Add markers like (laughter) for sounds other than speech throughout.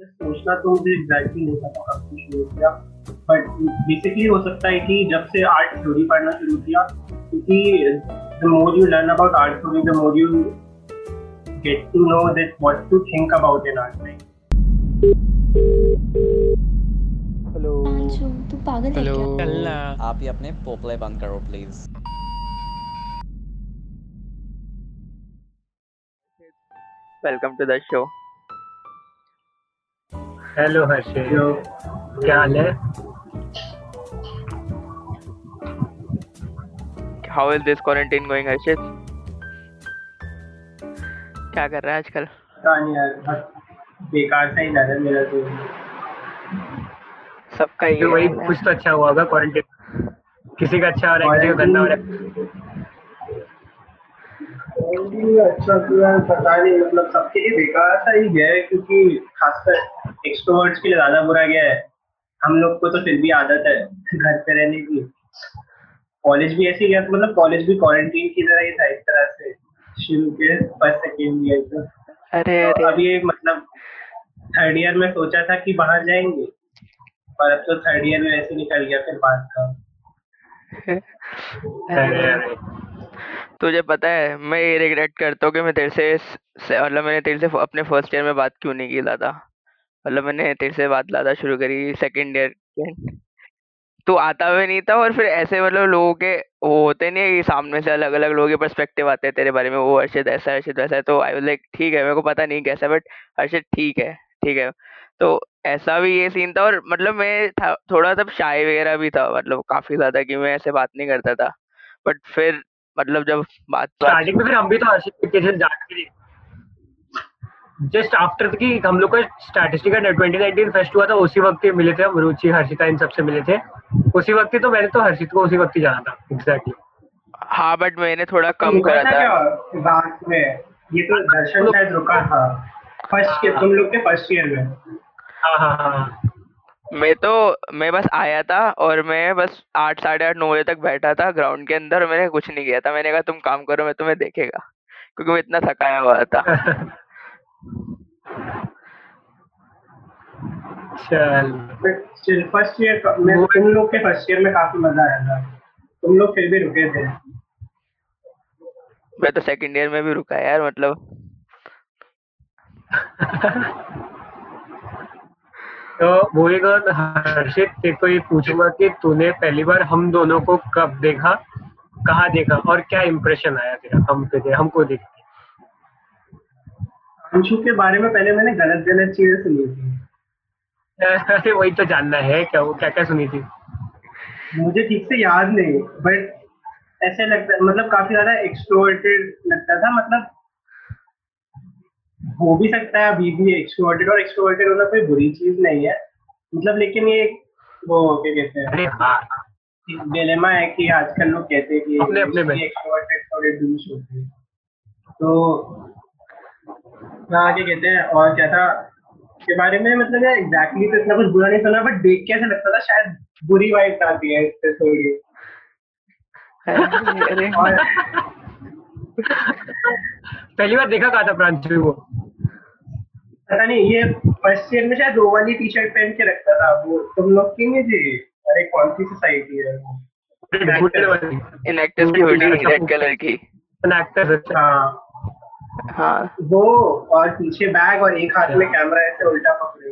सोचना तो मुझे एग्जैक्टली नहीं पता कब से शुरू किया बट बेसिकली हो सकता है कि जब से आर्ट थ्योरी पढ़ना शुरू किया क्योंकि the more you learn about art theory the more you get to know that what to think about in art right hello तू पागल है हेलो क्या? आप ही अपने पोपले बंद करो please welcome to the show hello Harshit क्या हाल है? How is this quarantine going Harshit क्या कर रहा है आजकल? बेकार सा ही लग रहा है मेरा तो। सबका ही तो वही कुछ तो अच्छा हुआ होगा क्वारंटाइन किसी का अच्छा हो रहा है किसी का गंदा हो रहा है। Quarantine अच्छा पता नहीं मतलब सबके लिए बेकार सा ही है क्योंकि खासकर एक्सट्रोवर्ट्स के लिए ज़्यादा बुरा गया है? हम लोग को तो फिर भी आदत है घर पे रहने की। कॉलेज भी ऐसे ही गया मतलब कॉलेज भी क्वारंटीन की तरह ही था इस तरह से। शुरू के फ़र्स्ट सेकेंड ईयर तक। अरे तो अरे। अभी मतलब थर्ड ईयर में सोचा था कि बाहर जाएँगे पर अब तो थर्ड ईयर में ऐसे निकल गया फिर बात का। (laughs) तुझे पता है मैं ये रिग्रेट करता हूँ कि मैं तेरे से मतलब मैंने तेरे से अपने फ़र्स्ट ईयर में बात क्यों नहीं की ज़्यादा। मतलब मैंने तेरे से बात ज़्यादा शुरू करी सेकंड ईयर तू आता भी नहीं था और फिर ऐसे मतलब लोगों के, वो होते नहीं है कि सामने से अलग अलग लोगों के पर्सपेक्टिव आते हैं तेरे बारे में, वो हर्षित ऐसा, हर्षित वैसा तो आई लाइक ठीक है, मेरे को पता नहीं कैसा बट हर्षित ठीक है ठीक है। तो ऐसा भी ये सीन था और मतलब मैं था, थोड़ा तब शाय वगैरह भी था मतलब काफ़ी ज़्यादा कि मैं ऐसे बात नहीं करता था। बट फिर मतलब जब बात स्टार्टिंग में फिर हम भी तो हर्षित के जस्ट जाट जस्ट आफ्टर की हम लोग का स्टैटिस्टिकल ट्वेंटी नाइनटीन फेस्ट हुआ था उसी वक्त ही मिले थे हम रुचि हर्षिता इन सबसे मिले थे। उसी वक्त ही तो मैंने तो हर्षित को उसी वक्त ही जाना था एग्जैक्टली exactly. हाँ बट मैंने थोड़ा कम करा था। था में ये तो दर्शन शायद रुका था फ़र्स्ट के तुम लोग के फ़र्स्ट ईयर में। हाँ हाँ हाँ मैं तो मैं बस आया था और मैं बस आठ साढ़े आठ नौ बजे तक बैठा था ग्राउंड के अंदर मैंने कुछ नहीं किया था। मैंने कहा तुम काम करो मैं तुम्हें देखेगा क्योंकि मैं इतना थकाया हुआ था। (laughs) चल। फ़र्स्ट ईयर में तुम लोग के फ़र्स्ट ईयर में काफ़ी मज़ा आया था। तुम लोग फिर भी रुके थे। मैं तो सेकंड ईयर में भी रुका यार मतलब। तो वही कौन हर्षित तेरे को ये पूछूँगा कि तूने पहली बार हम दोनों को कब देखा कहाँ देखा और क्या इम्प्रेशन आया तेरा? हम पे हमको देख? अंशु के बारे में पहले मैंने गलत गलत चीज़ें सुनी थी। (laughs) वही तो जानना है क्या वो क्या क्या सुनी थी? मुझे ठीक से याद नहीं बट ऐसे लगता मतलब काफ़ी ज़्यादा एक्सट्रोवर्टेड लगता था मतलब हो भी सकता है अभी भी एक्सट्रोवर्टेड और एक्सट्रोवर्टेड होना कोई बुरी चीज़ नहीं है। मतलब लेकिन ये वो क्या कहते हैं अरे हाँ। डिलेमा है कि आजकल लोग कहते हैं कि अपने- अपने में। एक्सट्रोवर्टेड थोड़े डूश होते हैं। तो हाँ क्या कहते हैं और क्या था के बारे में मतलब यार एग्जैक्टली तो इतना कुछ बुरा नहीं सुना बट देख के ऐसा लगता था शायद बुरी वाइब आती है इससे थोड़ी पहली बार देखा कहा था प्रांशु को पता नहीं ये फ़र्स्ट ईयर में शायद वो वाली टी शर्ट पहन के रखता था वो। तुम लोग की नहीं थी? अरे कौन सी सोसाइटी है वो? इन एक्टर्स की हुडी रेड कलर की। एक्टर हाँ। हाँ। वो और पीछे बैग और एक हाथ में कैमरा ऐसे उल्टा पकड़े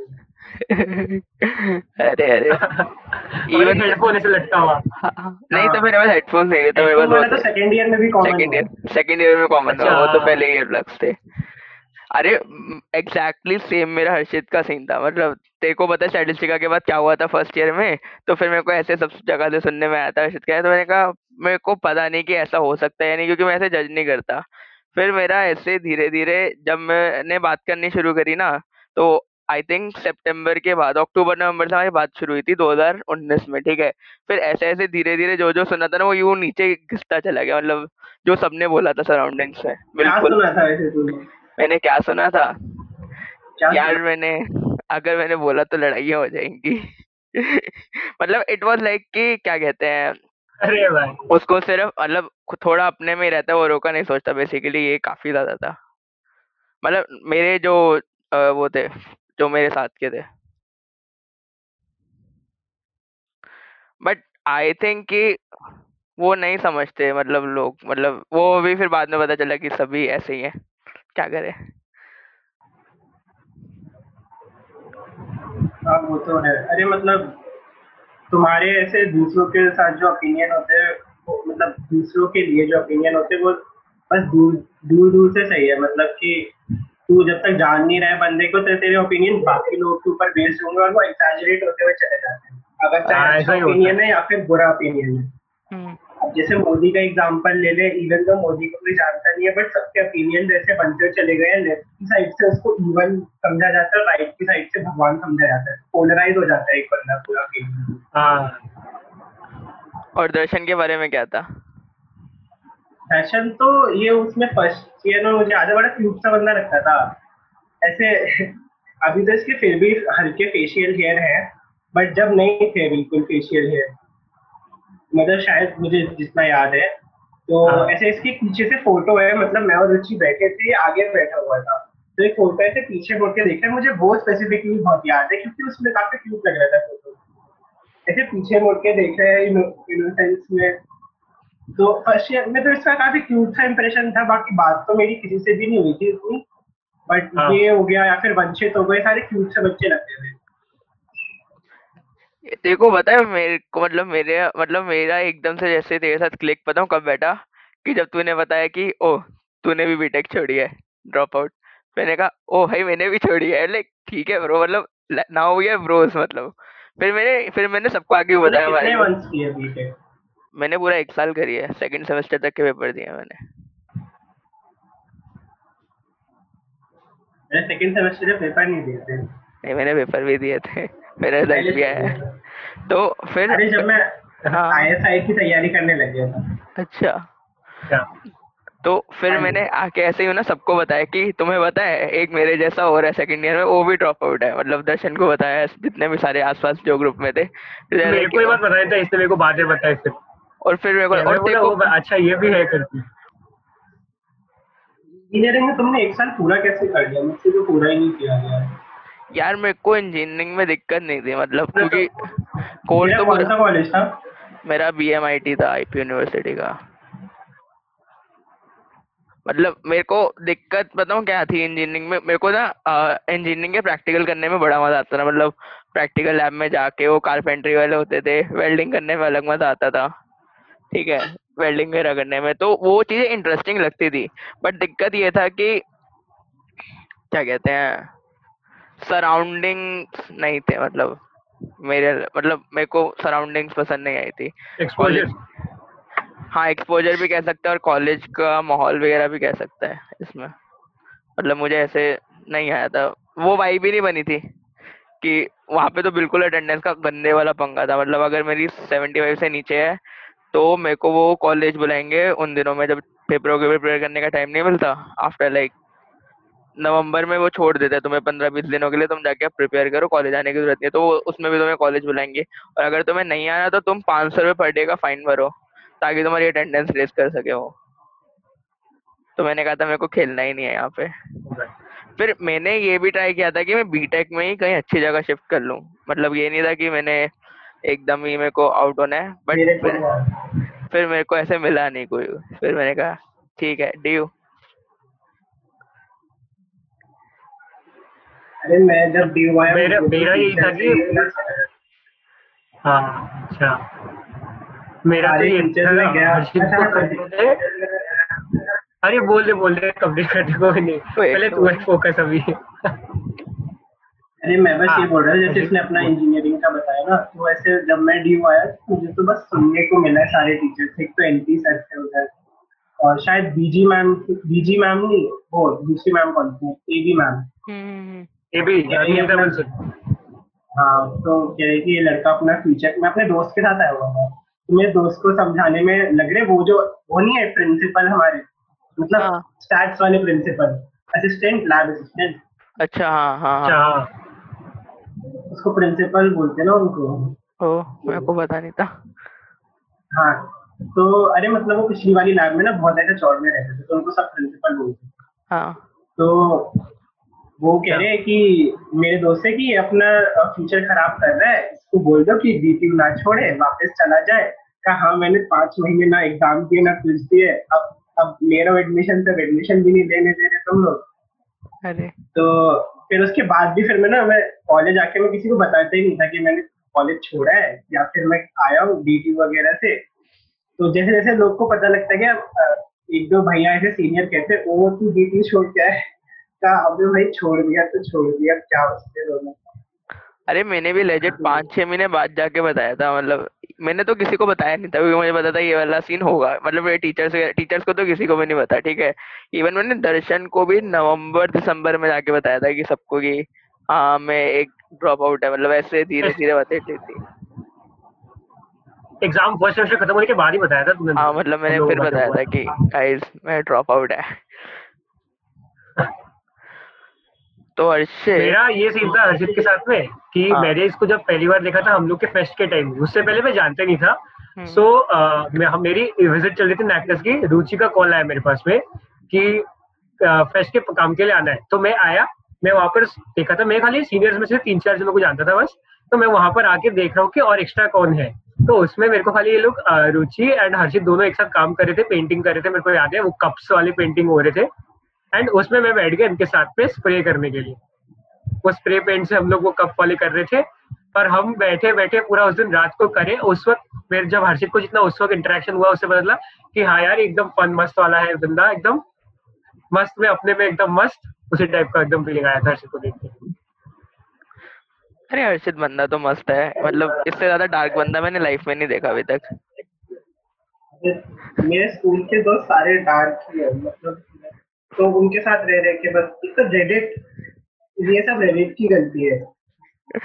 अरे अरे। (laughs) इवन हेडफोन ऐसे लटका हुआ। हाँ, हाँ। नहीं तो मेरे पास हेडफोन नहीं थे तो मेरे पास तो सेकंड ईयर में भी common second year second year में कॉमन था वो तो अच्छा। पहले ईयर प्लग्स थे। अरे एग्जैक्टली सेम मेरा हर्षित का सीन था। मतलब तेरे को पता है स्टैटिस्टिका के बाद क्या हुआ था फ़र्स्ट ईयर में? तो फिर मेरे को ऐसे सब जगह से सुनने में आया था हर्षित का। तो मैंने कहा मेरे को पता नहीं कि ऐसा हो सकता है या नहीं क्योंकि मैं ऐसे जज नहीं करता। फिर मेरा ऐसे धीरे धीरे जब मैंने बात करनी शुरू करी ना तो आई थिंक सितंबर के बाद अक्टूबर नवंबर से हमारी बात शुरू हुई थी 2019 में ठीक है? फिर ऐसे ऐसे धीरे धीरे जो जो सुना था ना वो यूँ नीचे घिसता चला गया मतलब जो सबने बोला था सराउंडिंग्स में क्या बिल्कुल। मैंने क्या सुना था? क्या यार मैंने अगर मैंने बोला तो लड़ाइयाँ हो जाएँगी। (laughs) मतलब इट वाज लाइक कि क्या कहते हैं अरे भाई। उसको सिर्फ़ मतलब थोड़ा अपने में ही रहता है वो रोका नहीं सोचता बेसिकली ये काफ़ी ज़्यादा था। मतलब मेरे जो अ, वो थे जो मेरे साथ के थे। बट आई थिंक कि वो नहीं समझते मतलब लोग मतलब वो भी फिर बाद में पता चला कि सभी ऐसे ही हैं। क्या करें? हाँ वो तो है। अरे मतलब तुम्हारे ऐसे दूसरों के साथ जो ओपिनियन होते हैं मतलब दूसरों के लिए जो ओपिनियन होते हैं वो बस दूर दूर दूर से सही है। मतलब कि तू जब तक जान नहीं रहा है बंदे को तो तेरे ओपिनियन बाकी लोग के ऊपर बेस्ड होंगे और वो एक्सैजरेट होते हुए चले जाते हैं। अगर हाँ, चाहे अच्छा ओपिनियन है। या फिर बुरा ओपिनियन है। हम्म, जैसे मोदी का एग्ज़ाम्पल ले ले इवन तो मोदी को कोई जानता नहीं है बट सबके ओपिनियन जैसे बनते चले गए लेफ़्ट की साइड से उसको इवन समझा जाता है राइट की साइड से भगवान समझा जाता है। पोलराइज हो जाता है एक बंदा पूरा opinion। हाँ। और दर्शन के बारे में क्या था? दर्शन तो ये उसमें फ़र्स्ट ईयर में मुझे आधा बड़ा क्यूट सा बंदा लगता था। ऐसे (laughs) अभी तो इसके फिर भी हल्के फेशियल हेयर है बट जब नहीं थे बिल्कुल फेशियल हेयर मतलब शायद मुझे जितना याद है तो हाँ। ऐसे इसके पीछे से फ़ोटो है मतलब मैं और रुचि बैठे थे आगे बैठा हुआ था। तो एक फ़ोटो ऐसे पीछे मुड़ के देखा मुझे वो स्पेसिफिकली बहुत याद है क्योंकि उसमें काफ़ी क्यूट लग रहा था फ़ोटो ऐसे पीछे मुड़ के देख रहे हैं इनोसेंस में। तो फ़र्स्ट ईयर में तो इसका काफ़ी क्यूट सा इंप्रेशन था बाकी बात तो मेरी किसी से भी नहीं हुई थी इतनी बट हाँ। ये हो गया या फिर वंचित हो गए सारे क्यूट से बच्चे लगते थे। तेरे को पता है मेरे को मतलब मेरे मतलब मेरा एकदम से जैसे तेरे साथ क्लिक पता हूँ कब बैठा? कि जब तूने बताया कि ओ तूने भी बीटेक छोड़ी है ड्रॉप आउट मैंने कहा ओ भाई मैंने भी छोड़ी है। लाइक ठीक है ब्रो मतलब नाउ वी आर ब्रोस मतलब। फिर मैंने फिर मैंने सबको आगे तूने बताया कितने भाई। मंथ्स बीटेक मैंने पूरा एक साल करी है सेकंड सेमेस्टर तक के पेपर दिए मैंने। मैंने सेकंड सेमेस्टर में पेपर नहीं दिए थे। नहीं मैंने पेपर भी दिए थे। मेरा रिज़ल्ट भी आया है। तो फिर अरे जब मैं हाँ। आईएसआई की तैयारी करने लग गया था। अच्छा। तो फिर हाँ मैंने आके ऐसे ही ना सबको बताया कि तुम्हें पता है एक मेरे जैसा और है सेकंड ईयर में वो भी ड्रॉप आउट है। मतलब दर्शन को बताया जितने भी सारे आसपास जो ग्रुप में थे। फिर मेरे को ये बात बताया था इसने मेरे को बातें बताई फिर और फिर मेरे को और को अच्छा ये भी है करके इंजीनियरिंग में तुमने एक साल पूरा कैसे कर लिया? मुझसे तो पूरा ही नहीं किया गया यार मेरे को इंजीनियरिंग में दिक्कत नहीं थी मतलब क्योंकि कोर्स तो कौन सा कॉलेज था? मेरा बी एम आई टी था आईपी यूनिवर्सिटी का। मतलब मेरे को दिक्कत बताऊँ क्या थी इंजीनियरिंग में? मेरे को ना इंजीनियरिंग के प्रैक्टिकल करने में बड़ा मज़ा आता था मतलब प्रैक्टिकल लैब में जाके वो कारपेंट्री वाले होते थे वेल्डिंग करने में अलग मज़ा आता था। ठीक है वेल्डिंग वगैरह करने में तो वो चीज़ें इंटरेस्टिंग लगती थी। बट दिक्कत ये था कि क्या कहते हैं सराउंडिंग्स नहीं थे मतलब मेरे मतलब मेरे को सराउंडिंग्स पसंद नहीं आई थी। एक्सपोजर हाँ एक्सपोजर भी कह सकते हैं और कॉलेज का माहौल वगैरह भी कह सकते हैं इसमें। मतलब मुझे ऐसे नहीं आया था। वो वाई भी नहीं बनी थी कि वहाँ पे तो बिल्कुल अटेंडेंस का गंदे वाला पंगा था। मतलब अगर मेरी सेवेंटी फाइव से नीचे है तो मेरे को वो कॉलेज बुलाएँगे उन दिनों में जब पेपरों के प्रिपेयर करने का टाइम नहीं मिलता। आफ्टर लाइक नवंबर में वो छोड़ देता है तुम्हें पंद्रह बीस दिनों के लिए तुम जाके प्रिपेयर करो कॉलेज आने की ज़रूरत नहीं है तो वो- उसमें भी तुम्हें कॉलेज बुलाएँगे। और अगर तुम्हें नहीं आना तो तुम पाँच सौ रुपये पर डे का फाइन भरो ताकि तुम्हारी अटेंडेंस रेस कर सके वो। तो मैंने कहा था मेरे को खेलना ही नहीं है यहाँ पे। फिर मैंने ये भी ट्राई किया था कि मैं बीटेक में ही कहीं अच्छी जगह शिफ्ट कर लूँ। मतलब ये नहीं था कि मैंने एकदम ही मेरे को आउट होना है बट फिर फिर मेरे को ऐसे मिला नहीं कोई। फिर मैंने कहा ठीक है ड्यू अरे मैं जब डी आया मेरा- मेरा यही था कि- हाँ। अच्छा। मेरा तो ये था गया। अच्छा अरे बोल दे बोल दे कंप्लीट कर दे कोई नहीं। पहले तू फोकस अभी। अरे मैं बस ये बोल रहा जैसे इसने अपना इंजीनियरिंग का बताया ना तो वैसे जब मैं डी आया तो मुझे तो बस सुनने को मिला सारे टीचर्स एक तो एनटी सर थे उधर और शायद बीजी मैम बीजी मैम नहीं वो दूसरी मैम कौन थी एबी मैम ये भी ये अनिल अपना- हाँ तो कह रहे कि ये लड़का अपना फ्यूचर मैं अपने दोस्त के साथ आया हुआ था। तो मेरे दोस्त को समझाने में लग रहे वो जो वो नहीं है प्रिंसिपल हमारे। मतलब हाँ। स्टैट्स वाले प्रिंसिपल असिस्टेंट लैब असिस्टेंट अच्छा हाँ हाँ अच्छा हाँ। हाँ उसको प्रिंसिपल बोलते हैं ना उनको। ओ मेरे को पता नहीं था। हाँ तो अरे मतलब वो पिछली वाली लैब में ना बहुत ऐसे चौड़ में रहते थे तो उनको सब प्रिंसिपल बोलते हाँ। तो वो कह रहे हैं कि मेरे दोस्त है कि अपना फ्यूचर खराब कर रहा है इसको बोल दो कि डीटी ना छोड़े वापस चला जाए। कहा हाँ मैंने पाँच महीने ना एग्ज़ाम दिए ना कुछ दिए अब अब मेरा एडमिशन तक एडमिशन भी नहीं देने दे रहे तुम लोग। अरे। तो फिर उसके बाद भी फिर मैं ना मैं कॉलेज आके मैं किसी को बताता ही नहीं था कि मैंने कॉलेज छोड़ा है या फिर मैं आया हूँ डी वगैरह से। तो जैसे जैसे लोग को पता लगता है कि एक दो भैया ऐसे सीनियर कहते हैं ओ तू डी छोड़ के आए कहा अबे भाई छोड़ दिया तो छोड़ दिया क्या उसके दोनों अरे मैंने भी लेजेंड पाँच छह महीने बाद जाके बताया था मतलब मैंने तो किसी को बताया नहीं था क्योंकि मुझे पता था ये वाला सीन होगा। मतलब मेरे टीचर्स टीचर्स को तो किसी को भी नहीं पता ठीक है? इवन मैंने दर्शन को भी नवंबर दिसंबर में जाके बताया था कि सबको कि हाँ मैं एक ड्रॉप आउट है मतलब ऐसे धीरे धीरे (laughs) बातें थी थी। एग्ज़ाम फ़र्स्ट सेमेस्टर खत्म होने के बाद ही बताया था तुमने हाँ मतलब मैंने फिर बताया था कि गाइस मैं ड्रॉप आउट है। तो हर्षे मेरा ये सीन था हर्षित के साथ में कि हाँ। मैंने इसको जब पहली बार देखा था हम लोग के फेस्ट के टाइम उससे पहले मैं जानते नहीं था। हम्म। सो मैं हम मेरी विज़िट चल रही थी नैक्टस की। रुचि का कॉल आया मेरे पास में कि फेस्ट के काम के लिए आना है। तो मैं आया मैं वहाँ पर देखा था। मैं खाली सीनियर्स में से तीन चार जनों को जानता था बस। तो मैं वहाँ पर आके देख रहा हूँ कि और एक्स्ट्रा कौन है। तो उसमें मेरे को खाली ये लोग रुचि एंड हर्षित दोनों एक साथ काम कर रहे थे पेंटिंग कर रहे थे। मेरे को याद है वो कप्स वाले पेंटिंग हो रहे थे। एंड उसमें मैं बैठ गया इनके साथ में स्प्रे करने के लिए। वो स्प्रे पेंट से हम लोग वो कप वाले कर रहे थे। पर हम बैठे बैठे पूरा उस दिन रात को करे। उस वक्त मेरे जब हर्षित को जितना उस वक्त इंटरेक्शन हुआ उससे पता चला कि हाँ यार एकदम फन मस्त वाला है बंदा एकदम मस्त में अपने में एकदम मस्त उसी टाइप का एकदम फीलिंग आया था हर्षित को देख के। अरे हर्षित बंदा तो मस्त है। मतलब इससे ज़्यादा डार्क बंदा मैंने लाइफ में नहीं देखा अभी तक। मेरे स्कूल के दोस्त सारे डार्क ही है। मतलब तो उनके साथ रह रहे के बस एक तो रेडिट ये सब रेडिट की गलती है।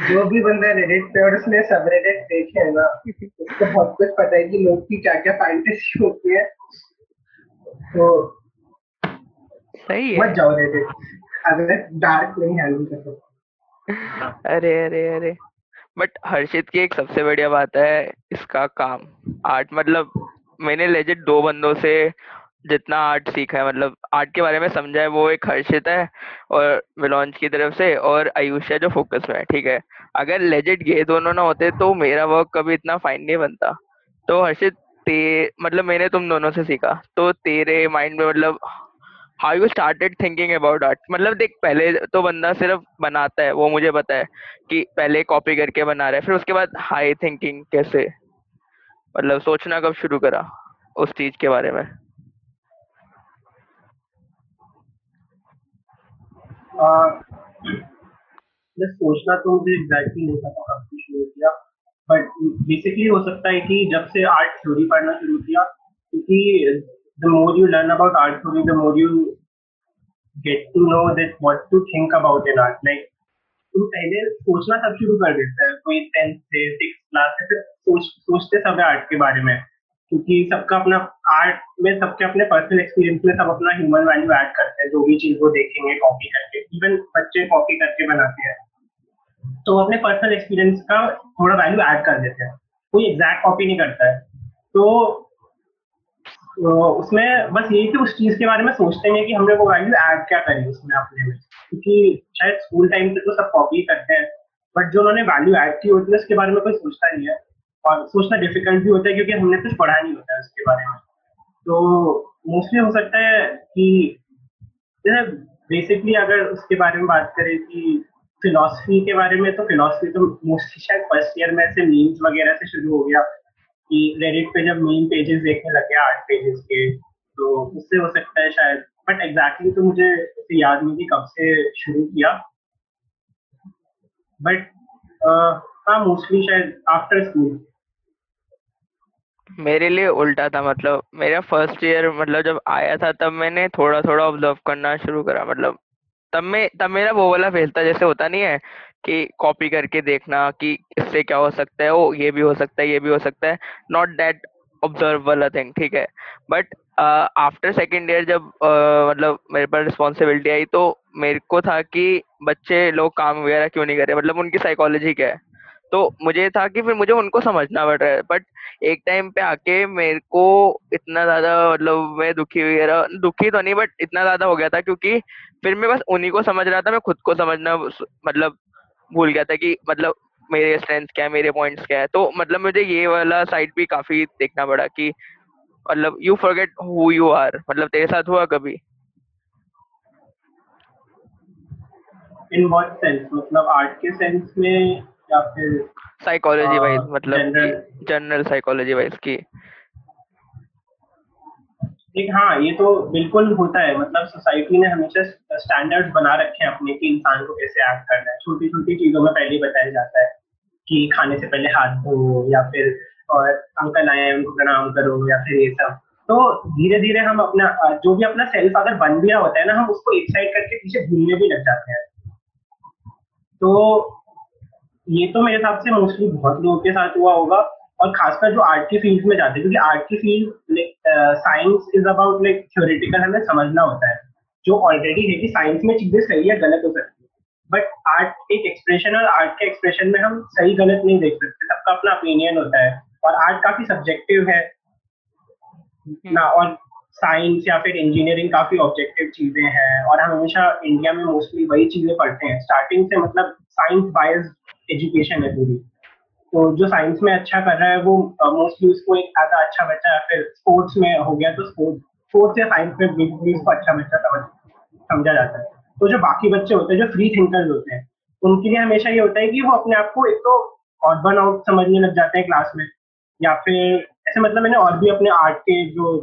जो भी बंदा रेडिट पे और उसने सब रेडिट देखे है ना उसको बहुत कुछ पता है कि लोग की क्या क्या फैंटेसी होती है। तो सही है। मत जाओ रेडिट अगर डार्क नहीं हैंडल कर सकते अरे अरे अरे। बट हर्षित की एक सबसे बढ़िया बात है इसका काम। आर्ट मतलब मैंने लेजिट दो बंदों से जितना आर्ट सीखा है मतलब आर्ट के बारे में समझा है, वो एक हर्षित है और विलॉन्च की तरफ़ से और आयुष्या जो फोकस में है, ठीक है। अगर लेजिट ये दोनों ना होते तो मेरा वर्क कभी इतना फाइन नहीं बनता। तो हर्षित, ते मतलब मैंने तुम दोनों से सीखा। तो तेरे माइंड में मतलब how you started thinking about art मतलब देख, पहले तो बंदा सिर्फ़ बनाता है, वो मुझे पता है कि पहले कॉपी करके बना रहा है, फिर उसके बाद हाई थिंकिंग कैसे? मतलब सोचना कब शुरू करा उस चीज़ के बारे में? मैं सोचना तो मुझे एग्जैक्टली नहीं पता कब से शुरू किया बट बेसिकली हो सकता है कि जब से आर्ट थ्योरी पढ़ना शुरू किया, क्योंकि the more you learn about art theory the more you get to know that what to think about in art like तुम पहले सोचना सब शुरू कर देते हैं, कोई टेंथ से सिक्स क्लास से, फिर सोच, सोचते सब आर्ट के बारे में। क्योंकि सबका अपना आर्ट में, सबके अपने पर्सनल एक्सपीरियंस में सब अपना ह्यूमन वैल्यू ऐड करते हैं, जो भी चीज़ वो देखेंगे कॉपी करके इवन बच्चे कॉपी करके बनाते हैं। तो अपने पर्सनल एक्सपीरियंस का थोड़ा वैल्यू ऐड कर देते हैं। कोई एग्जैक्ट कॉपी नहीं करता है। तो उसमें बस यही कि उस चीज़ के बारे में सोचते हैं कि हमने वो वैल्यू ऐड क्या करी उसमें अपने में। क्योंकि शायद स्कूल टाइम से तो सब कॉपी करते हैं बट जो उन्होंने वैल्यू ऐड की होती है उसके बारे में कोई सोचता नहीं है। और सोचना डिफ़िकल्ट भी होता है क्योंकि हमने कुछ पढ़ा नहीं होता है उसके बारे में। तो मोस्टली हो सकता है कि जैसे बेसिकली अगर उसके बारे में बात करें कि फिलोसफी के बारे में तो फिलोसफी तो मोस्टली शायद फ़र्स्ट ईयर में ऐसे मीम्स वगैरह से शुरू हो गया कि रेडिट पे जब मेन पेजेस देखने लगे आर्ट पेजेस के तो उससे हो सकता है शायद। बट एग्जैक्टली तो मुझे इसे याद नहीं कि कब से शुरू किया। बट हाँ मोस्टली शायद आफ्टर स्कूल मेरे लिए उल्टा था मतलब मेरा फ़र्स्ट ईयर मतलब जब आया था तब मैंने थोड़ा थोड़ा ऑब्ज़र्व करना शुरू करा मतलब तब मैं तब मेरा वो वाला फ़ेज़ था जैसे होता नहीं है कि कॉपी करके देखना कि इससे क्या हो सकता है ओ ये भी हो सकता है ये भी हो सकता है नॉट दैट ऑब्ज़र्व वाला थिंग ठीक है? बट आफ्टर सेकेंड ईयर जब uh, मतलब मेरे पर रिस्पॉन्सिबिलिटी आई तो मेरे को था कि बच्चे लोग काम वगैरह क्यों नहीं कर रहे मतलब उनकी साइकोलॉजी क्या है? तो मुझे था कि फिर मुझे उनको समझना पड़ रहा है। बट एक टाइम पे आके मेरे को इतना ज़्यादा मतलब मैं दुखी वगैरह, दुखी तो नहीं बट इतना ज़्यादा हो गया था क्योंकि फिर मैं बस उन्हीं को समझ रहा था, मैं खुद को समझना मतलब भूल गया था कि मतलब मेरे स्ट्रेंथ क्या है, मेरे पॉइंट्स क्या है। तो मतलब मुझे ये वाला साइड भी काफ़ी देखना पड़ा कि मतलब you forget who you are मतलब तेरे साथ हुआ कभी? इन व्हाट सेंस मतलब आर्ट के सेंस में साइकोलॉजी वाइज मतलब जनरल साइकोलॉजी वाइज की। एक हाँ ये तो बिल्कुल होता है। मतलब सोसाइटी ने हमेशा स्टैंडर्ड्स बना रखे हैं अपने कि इंसान को कैसे एक्ट करना है। छोटी छोटी चीज़ों में पहले ही बताया जाता है कि खाने से पहले हाथ धो या फिर और अंकल आए हैं उनको प्रणाम करो या फिर ये सब। तो धीरे धीरे हम अपना जो भी अपना सेल्फ अगर बन भी रहा होता है ना हम उसको एक साइड करके पीछे भूलने भी लग जाते हैं। तो ये तो मेरे हिसाब से मोस्टली बहुत लोगों के साथ हुआ होगा और खासकर जो आर्ट की फ़ील्ड में जाते हैं क्योंकि आर्ट की field science is about like theoretical हमें समझना होता है। जो ऑलरेडी है कि साइंस में चीज़ें सही या गलत हो सकती है। बट आर्ट एक एक्सप्रेशन और आर्ट के एक्सप्रेशन में हम सही गलत नहीं देख सकते। सबका अपना ओपिनियन होता है और आर्ट काफ़ी सब्जेक्टिव है। ना और साइंस या फिर इंजीनियरिंग काफ़ी ऑब्जेक्टिव चीज़ें हैं और हम हमेशा इंडिया में मोस्टली वही चीज़ें पढ़ते हैं। स्टार्टिंग से मतलब साइंस बायस्ड एजुकेशन है पूरी। तो जो साइंस में अच्छा कर रहा है, वो मोस्टली उसको एक एज अच्छा बच्चा या फिर स्पोर्ट्स में हो गया तो स्पोर्ट्स स्पोर्ट्स या साइंस में भी उसको अच्छा बच्चा समझ, समझा जाता है। तो जो बाकी बच्चे होते हैं, जो फ्री थिंकर्स होते हैं, उनके लिए हमेशा ये होता है कि वो अपने आप को एक तो ऑड बन आउट समझने लग जाते हैं क्लास में, या फिर ऐसे मतलब मैंने और भी अपने आर्ट के जो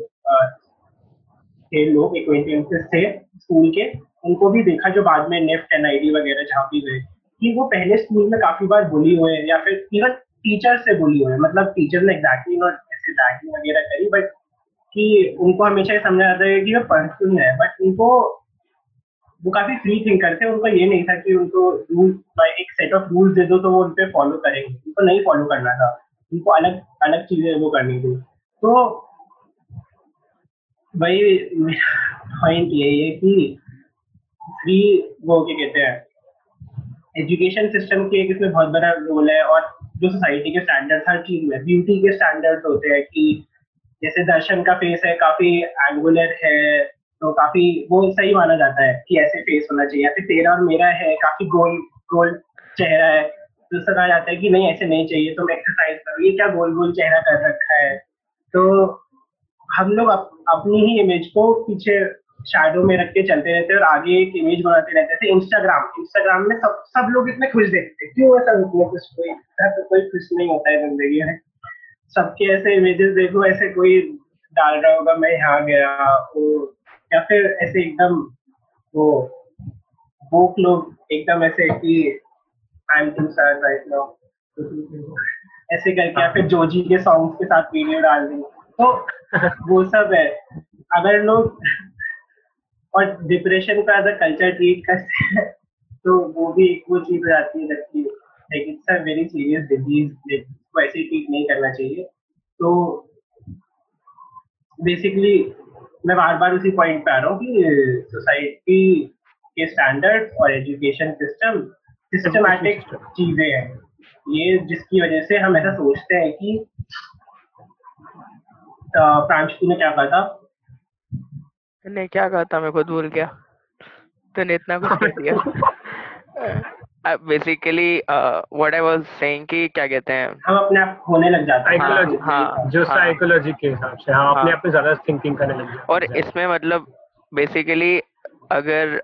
थे लोग एक्वेंटेंसेस थे स्कूल के, उनको भी देखा जो बाद में नेफ्ट एनआईडी वगैरह जहाँ भी गए। कि वो पहले स्कूल में काफ़ी बार बुली हुए हैं, या फिर इवन टीचर से बुली हुए हैं। मतलब टीचर ने एग्जैक्टली नॉट ऐसे रैगिंग वगैरह करी बट कि उनको हमेशा ये समझा जाता है कि वो क्यों है। बट उनको, वो काफ़ी फ्री थिंकर थे, उनको ये नहीं था कि उनको रूल एक सेट ऑफ़ रूल्स दे दो तो वो उन पे फॉलो करेंगे। उनको नहीं फॉलो करना था। उनको अलग अलग चीज़ें वो करनी थी। तो वही पॉइंट यही है कि फ्री वो क्या कहते हैं? एजुकेशन सिस्टम के एक इसमें बहुत बड़ा रोल है और जो सोसाइटी के स्टैंडर्ड हर चीज़ में ब्यूटी के स्टैंडर्ड्स होते हैं कि जैसे दर्शन का फेस है काफ़ी एंगुलर है तो काफ़ी वो सही माना जाता है कि ऐसे फेस होना चाहिए। या फिर तेरा और मेरा है काफ़ी गोल गोल चेहरा है तो कहा जाता है कि नहीं ऐसे नहीं चाहिए तुम एक्सरसाइज करो ये क्या गोल गोल चेहरा कर रखा है? तो हम लोग अप, अपनी ही इमेज को पीछे शैडो में रख के चलते रहते और आगे एक इमेज बनाते रहते जैसे इंस्टाग्राम इंस्टाग्राम में सब सब लोग इतने खुश देखते क्यों ऐसा इतने खुश? कोई ऐसा तो कोई खुश नहीं होता है ज़िंदगी में। सबके ऐसे इमेजेस देखो, ऐसे कोई डाल रहा होगा, मैं यहाँ गया वो या फिर ऐसे एकदम वो वो लोग एकदम ऐसे कि I am too sad right now ऐसे करके, या फिर जोजी के सॉन्ग्स के साथ वीडियो डाल दी। तो वो सब है। अगर लोग और डिप्रेशन को एज अ कल्चर ट्रीट करते हैं तो वो भी एक वो चीज़ हो जाती है जबकि like it's a very serious disease को ऐसे ट्रीट नहीं करना चाहिए। तो बेसिकली मैं बार बार उसी पॉइंट पे आ रहा हूँ कि सोसाइटी के स्टैंडर्ड और एजुकेशन सिस्टम सिस्टमैटिक चीज़ें हैं। ये जिसकी वजह से हम ऐसा सोचते हैं कि प्रांशु ने क्या कहा था? तूने क्या कहा था मैं खुद भूल गया? तूने इतना कुछ कह दिया। Basically what I was saying कि क्या कहते हैं? हम अपने आप खोने लग जाते हैं। साइकोलॉजी हाँ, जो हाँ। साइकोलॉजी के हिसाब से हाँ अपने हाँ। आप में ज़्यादा थिंकिंग करने लग जाते और इसमें मतलब बेसिकली अगर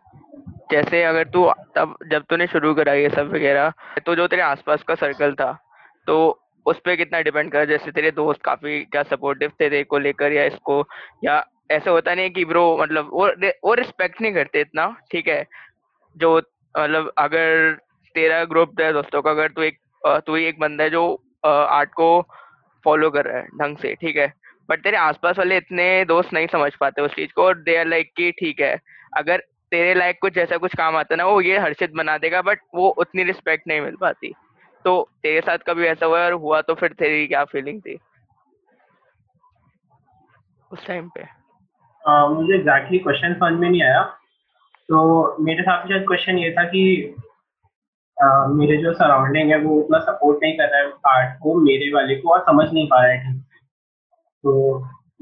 जैसे अगर तू तब जब तूने शुरू करा ये सब वगैरह तो जो तेरे आसपास का सर्कल था तो उस पे कितना डिपेंड करा? जैसे तेरे दोस्त काफ़ी क्या सपोर्टिव थे तेरे को लेकर या इसको या ऐसा होता नहीं कि ब्रो मतलब वो वो रिस्पेक्ट नहीं करते इतना, ठीक है? जो मतलब अगर तेरा ग्रुप है दोस्तों का, अगर तू एक तू ही एक बंदा है जो आर्ट को फॉलो कर रहा है ढंग से, ठीक है? बट तेरे आसपास वाले इतने दोस्त नहीं समझ पाते उस चीज़ को, और दे आर लाइक कि ठीक है, अगर तेरे लायक कुछ ऐसा कुछ काम आता ना, वो ये हर्षित बना देगा बट वो उतनी रिस्पेक्ट नहीं मिल पाती। तो तेरे साथ कभी ऐसा हुआ और हुआ तो फिर तेरी क्या फीलिंग थी? उस टाइम पे। मुझे एग्जैक्टली क्वेश्चन समझ में नहीं आया। तो मेरे हिसाब से शायद क्वेश्चन ये था कि अ, मेरे जो सराउंडिंग है वो उतना सपोर्ट नहीं कर रहा है आर्ट को मेरे वाले को और समझ नहीं पा रहा है। तो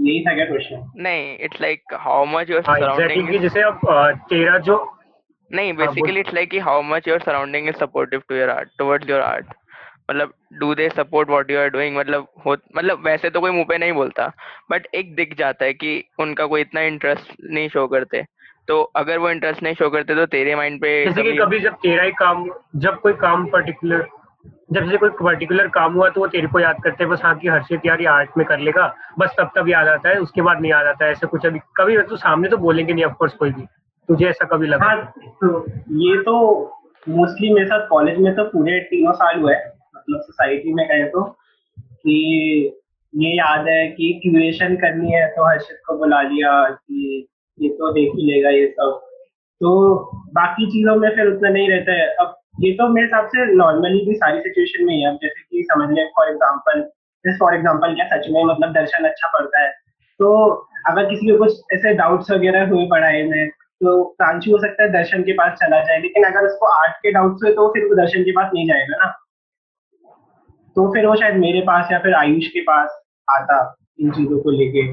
यही था क्या क्वेश्चन नहीं it's like how much your surrounding जैसे अब तेरा जो नहीं बेसिकली इट्स लाइक कि how much your surrounding is supportive to your art towards your art मतलब do they support what you are doing मतलब हो मतलब वैसे तो कोई मुँह पे नहीं बोलता बट एक दिख जाता है कि उनका कोई इतना इंटरेस्ट नहीं शो करते। तो अगर वो इंटरेस्ट नहीं शो करते तो तेरे माइंड पे जैसे कि कभी कभी जब तेरा ही काम जब कोई काम पर्टिकुलर जब से कोई पर्टिकुलर काम हुआ तो वो तेरे को याद करते हैं बस हाँ कि हर्षित यार ये आर्ट में कर लेगा बस तब तब याद आता है उसके बाद नहीं याद आता है ऐसा कुछ अभी कभी तो सामने तो बोलेंगे नहीं ऑफकोर्स कोई भी। तुझे ऐसा कभी लगा? हाँ तो ये तो मोस्टली मेरे साथ कॉलेज में तो पूरे तीनों साल हुआ है। मतलब सोसाइटी में कहे तो कि ये याद है कि क्यूरेशन करनी है तो हर्षित को बुला लिया, कि ये तो देख ही लेगा ये सब। तो बाकी चीज़ों में फिर उतना नहीं रहता है। अब ये तो मेरे हिसाब से नॉर्मली भी सारी सिचुएशन में ही है। जैसे कि समझ लें फॉर एग्ज़ाम्पल जैसे फॉर एग्ज़ाम्पल क्या सच में मतलब दर्शन अच्छा पड़ता है। तो अगर किसी को कुछ ऐसे डाउट्स वगैरह हुए पढ़ाई में तो प्रांशु हो सकता है दर्शन के पास चला जाए। लेकिन अगर उसको आर्ट के डाउट्स हुए तो फिर वो दर्शन के पास नहीं जाएगा ना। तो फिर वो शायद मेरे पास या फिर आयुष के पास आता इन चीज़ों को लेके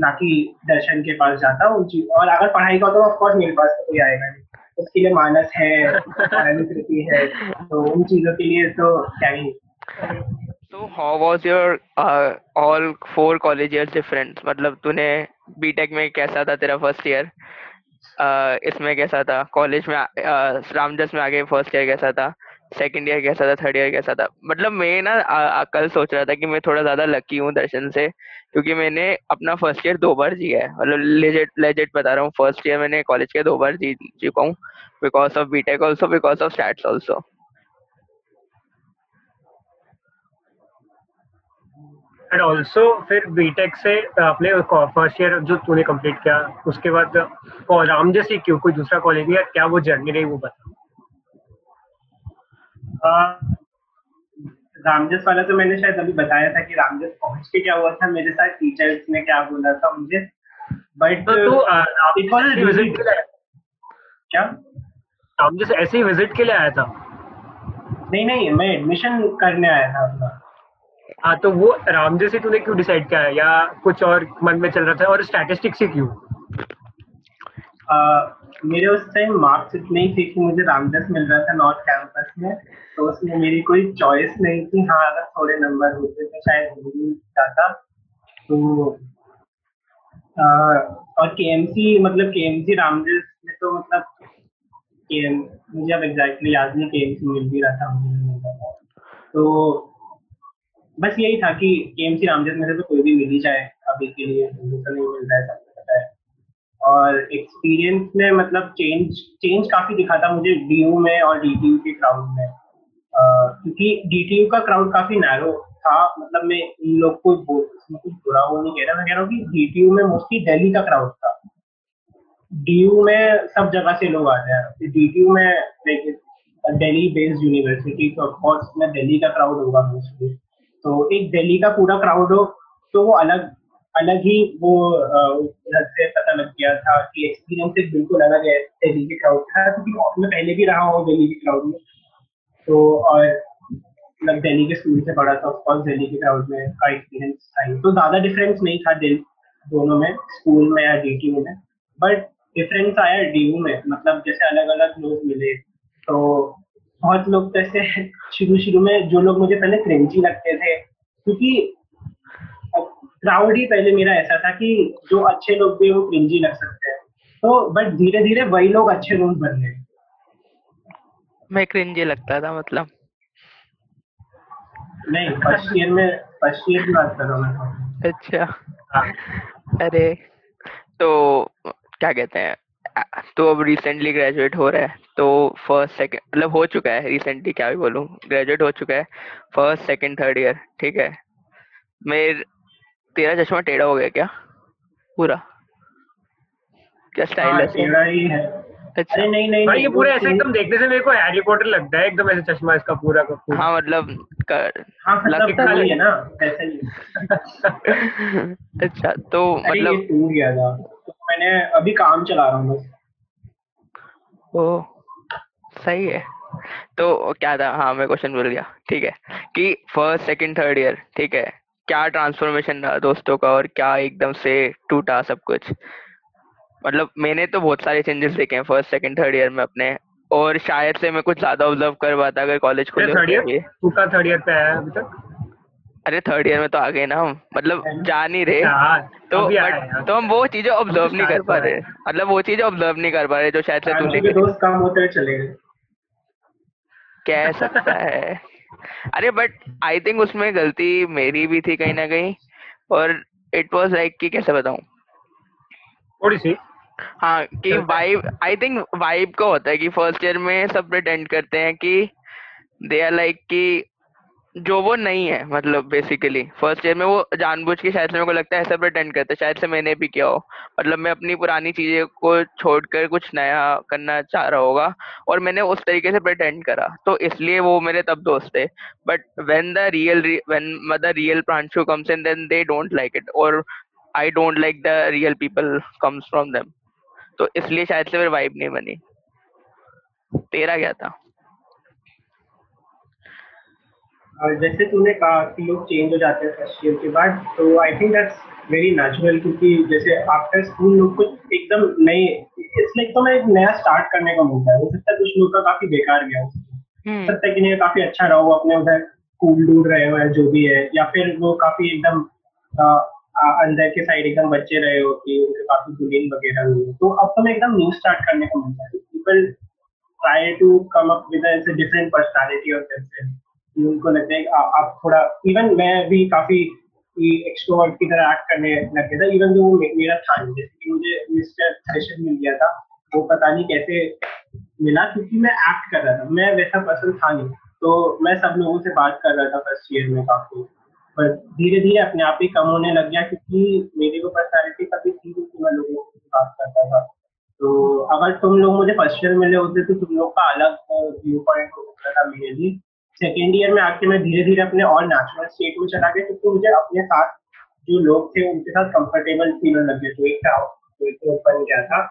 ना कि दर्शन के पास जाता उन चीज़। और अगर पढ़ाई का तो ऑफकोर्स मेरे पास तो कोई आएगा नहीं। उसके लिए मानस है अनुकृति है तो उन चीज़ों के लिए तो क्या ही। So how was your uh, all four college years different? मतलब तूने बीटेक में कैसा था तेरा फ़र्स्ट ईयर इसमें कैसा था? कॉलेज में uh, रामजस में आगे फ़र्स्ट ईयर कैसा था? सेकंड ईयर कैसा था थर्ड ईयर कैसा था? मतलब मैं ना आ, आ, कल सोच रहा था कि मैं थोड़ा ज़्यादा लकी हूँ दर्शन से क्योंकि मैंने अपना फ़र्स्ट ईयर दो बार जिया है। मतलब लेजेट लेजेट बता रहा हूँ फ़र्स्ट ईयर मैंने कॉलेज के दो बार जी चुका हूँ because of BTech also because of stats also and also फिर बीटेक से अपने फ़र्स्ट ईयर जो तूने कंप्लीट किया उसके बाद और राम जैसे क्यों? कोई दूसरा कॉलेज या क्या वो जर्नी रही वो बता। आ, रामजस वाला तो मैंने शायद अभी बताया था कि रामजस पहुँच के क्या हुआ था मेरे साथ टीचर्स ने क्या बोला था मुझे। बट तो तू अ, राम It was a जैसे विज़िट के लिए क्या? राम जैसे ऐसे ही विज़िट के लिए आया था? नहीं नहीं मैं एडमिशन करने आया था अपना। हाँ तो वो राम जैसे तूने क्यों डिसाइड किया? या कुछ और मन में चल रहा था और स्टैटिस्टिक्स ही क्यों? मेरे उस टाइम मार्क्स इतने ही थे कि मुझे रामजस मिल रहा था नॉर्थ कैंपस में तो उसमें मेरी कोई चॉइस नहीं थी हाँ अगर थोड़े नंबर होते तो शायद हो भी जाता। तो आ, और के मतलब के रामजस में तो मतलब KM मुझे अब एग्जैक्टली याद नहीं के एम मिल भी रहा था तो बस यही था कि के रामजस में से तो कोई भी मिल ही जाए अभी के लिए तो नहीं मिल रहा है और एक्सपीरियंस में मतलब चेंज चेंज काफ़ी दिखा था मुझे डीयू में और डी के क्राउड में। क्योंकि डी का क्राउड काफ़ी नैरो था। मतलब मैं इन लोग को कुछ बुरा वो नहीं कह रहा, मैं कह रहा हूँ कि डीटीयू में मोस्टली दिल्ली का क्राउड था। डी यू में सब जगह से लोग आते हैं। डी टी यू में लाइक दिल्ली बेस्ड यूनिवर्सिटी तो ऑफकोर्स में दिल्ली का क्राउड होगा मोस्टली तो एक दिल्ली का पूरा क्राउड हो तो वो अलग अलग ही वो से पता लग गया था कि एक्सपीरियंस एक बिल्कुल अलग है, दिल्ली के क्राउड का क्योंकि मैं पहले भी रहा हूँ दिल्ली के क्राउड में। तो और मतलब दिल्ली के स्कूल से पढ़ा था ऑफकोर्स दिल्ली के क्राउड में का एक्सपीरियंस था तो ज़्यादा डिफरेंस नहीं था दिल, दोनों में स्कूल में या डी में। बट डिफरेंस आया डी में मतलब जैसे अलग अलग लोग मिले तो बहुत लोग तो ऐसे (laughs) शुरू शुरू में, जो लोग मुझे पहले क्रेंजी लगते थे, क्योंकि क्राउड ही पहले मेरा ऐसा था कि जो अच्छे लोग भी वो क्रिंजी लग सकते हैं। तो बट धीरे धीरे वही लोग अच्छे लोग बन गए। मैं क्रिंजी लगता था मतलब। नहीं फ़र्स्ट ईयर में फ़र्स्ट ईयर की बात कर रहा हूँ मैं। अच्छा। हाँ। अरे तो क्या कहते हैं तो अब रिसेंटली ग्रेजुएट हो रहा है तो फ़र्स्ट सेकंड मतलब हो चुका है रिसेंटली क्या भी बोलूँ ग्रेजुएट हो चुका है फ़र्स्ट सेकंड थर्ड ईयर ठीक है। मेर तेरा चश्मा टेढ़ा हो गया क्या? पूरा? क्या स्टाइल हाँ है टेढ़ा ही है। अच्छा। अरे नहीं नहीं भाई नहीं, ये पूरा ऐसे एकदम देखने से मेरे को हैरी पॉटर लगता है एकदम ऐसे चश्मा इसका पूरा का पूरा। हाँ मतलब कर, हाँ मतलब लकी तो खा वही ले। है ना ऐसा ही अच्छा तो मतलब टूट गया था। तो मैंने अभी काम चला रहा हूँ बस। ओ सही है। तो क्या था? हाँ मैं क्वेश्चन भूल गया। ठीक है। कि फ़र्स्ट सेकंड थर्ड ईयर ठीक है? क्या ट्रांसफॉर्मेशन रहा दोस्तों का और क्या एकदम से टूटा सब कुछ? मतलब मैंने तो बहुत सारे चेंजेस देखे हैं फ़र्स्ट सेकंड थर्ड ईयर में अपने और शायद से मैं कुछ ज़्यादा ऑब्ज़र्व कर पाता अगर कॉलेज खुले थर्ड ईयर तू का थर्ड ईयर पे आया अभी तक? अरे थर्ड ईयर में तो आ गए ना हम। मतलब जा नहीं रहे। तो बट तो हम वो चीज़ें ऑब्ज़र्व नहीं कर पा रहे मतलब वो चीज़ें ऑब्ज़र्व नहीं कर पा रहे जो शायद से तू लेके दोस्त कम होते चले कह सकता है। (laughs) अरे बट आई थिंक उसमें गलती मेरी भी थी कहीं ना कहीं और इट वाज लाइक कि कैसे बताऊँ? थोड़ी सी हाँ कि वाइब आई थिंक वाइब का होता है कि फ़र्स्ट ईयर में सब प्रिटेंड करते हैं कि दे आर लाइक कि जो वो नहीं है मतलब बेसिकली फ़र्स्ट ईयर में वो जानबूझ के शायद से मेरे को लगता है ऐसा प्रिटेंड करते हैं, शायद से मैंने भी किया हो। मतलब मैं अपनी पुरानी चीज़ें को छोड़कर कुछ नया करना चाह रहा होगा, और मैंने उस तरीके से प्रटेंड करा। तो इसलिए वो मेरे तब दोस्त थे। But when the real when the real Pranshu comes in then they don't like it और I don't like the real people comes from them तो इसलिए शायद से फिर वाइब नहीं बनी। तेरा क्या था और जैसे तूने कहा कि लोग चेंज हो जाते हैं फ़र्स्ट ईयर के बाद तो I think that's very natural क्योंकि जैसे आफ्टर स्कूल लोग को एकदम नए इट्स लाइक तो एक नया स्टार्ट करने का मिलता है। हो सकता है कुछ लोग का काफ़ी बेकार गया हो। हम्म। सकता है कि नहीं काफ़ी अच्छा रहा हो अपने उधर स्कूल ढूंढ रहे हो जो भी है या फिर वो काफ़ी एकदम अंदर के साइड एकदम बच्चे रहे हो कि उनके काफ़ी बुलिंग वगैरह हुई हो। तो अब तुम्हें एकदम न्यू स्टार्ट करने को मिलता है। People try to come up with different personality of themselves उनको लगता है आ- आप थोड़ा इवन मैं भी काफ़ी एक्सट्रोवर्ट की तरह एक्ट करने लग गया था इवन जो वो मे- मेरा था जैसे कि मुझे मिस्टर थ्रेशर मिल गया था, वो पता नहीं कैसे मिला क्योंकि मैं एक्ट कर रहा था, मैं वैसा पर्सन था नहीं। तो मैं सब लोगों से बात कर रहा था फ़र्स्ट ईयर में काफ़ी, पर धीरे धीरे अपने आप ही कम होने लग गया क्योंकि मेरी वो पर्सनैलिटी कभी थी नहीं कि मैं लोगों से बात करता था। तो अगर तुम लोग मुझे फ़र्स्ट ईयर मिले होते तो तुम लोग का अलग व्यू पॉइंट होता था मेरे लिए। सेकेंड ईयर में आके मैं धीरे धीरे अपने और नेचुरल स्टेट में चला गया, क्योंकि मुझे अपने साथ जो लोग थे, उनके साथ कंफर्टेबल फील लग। गया तो एक तो एक ग्रुप बन गया था।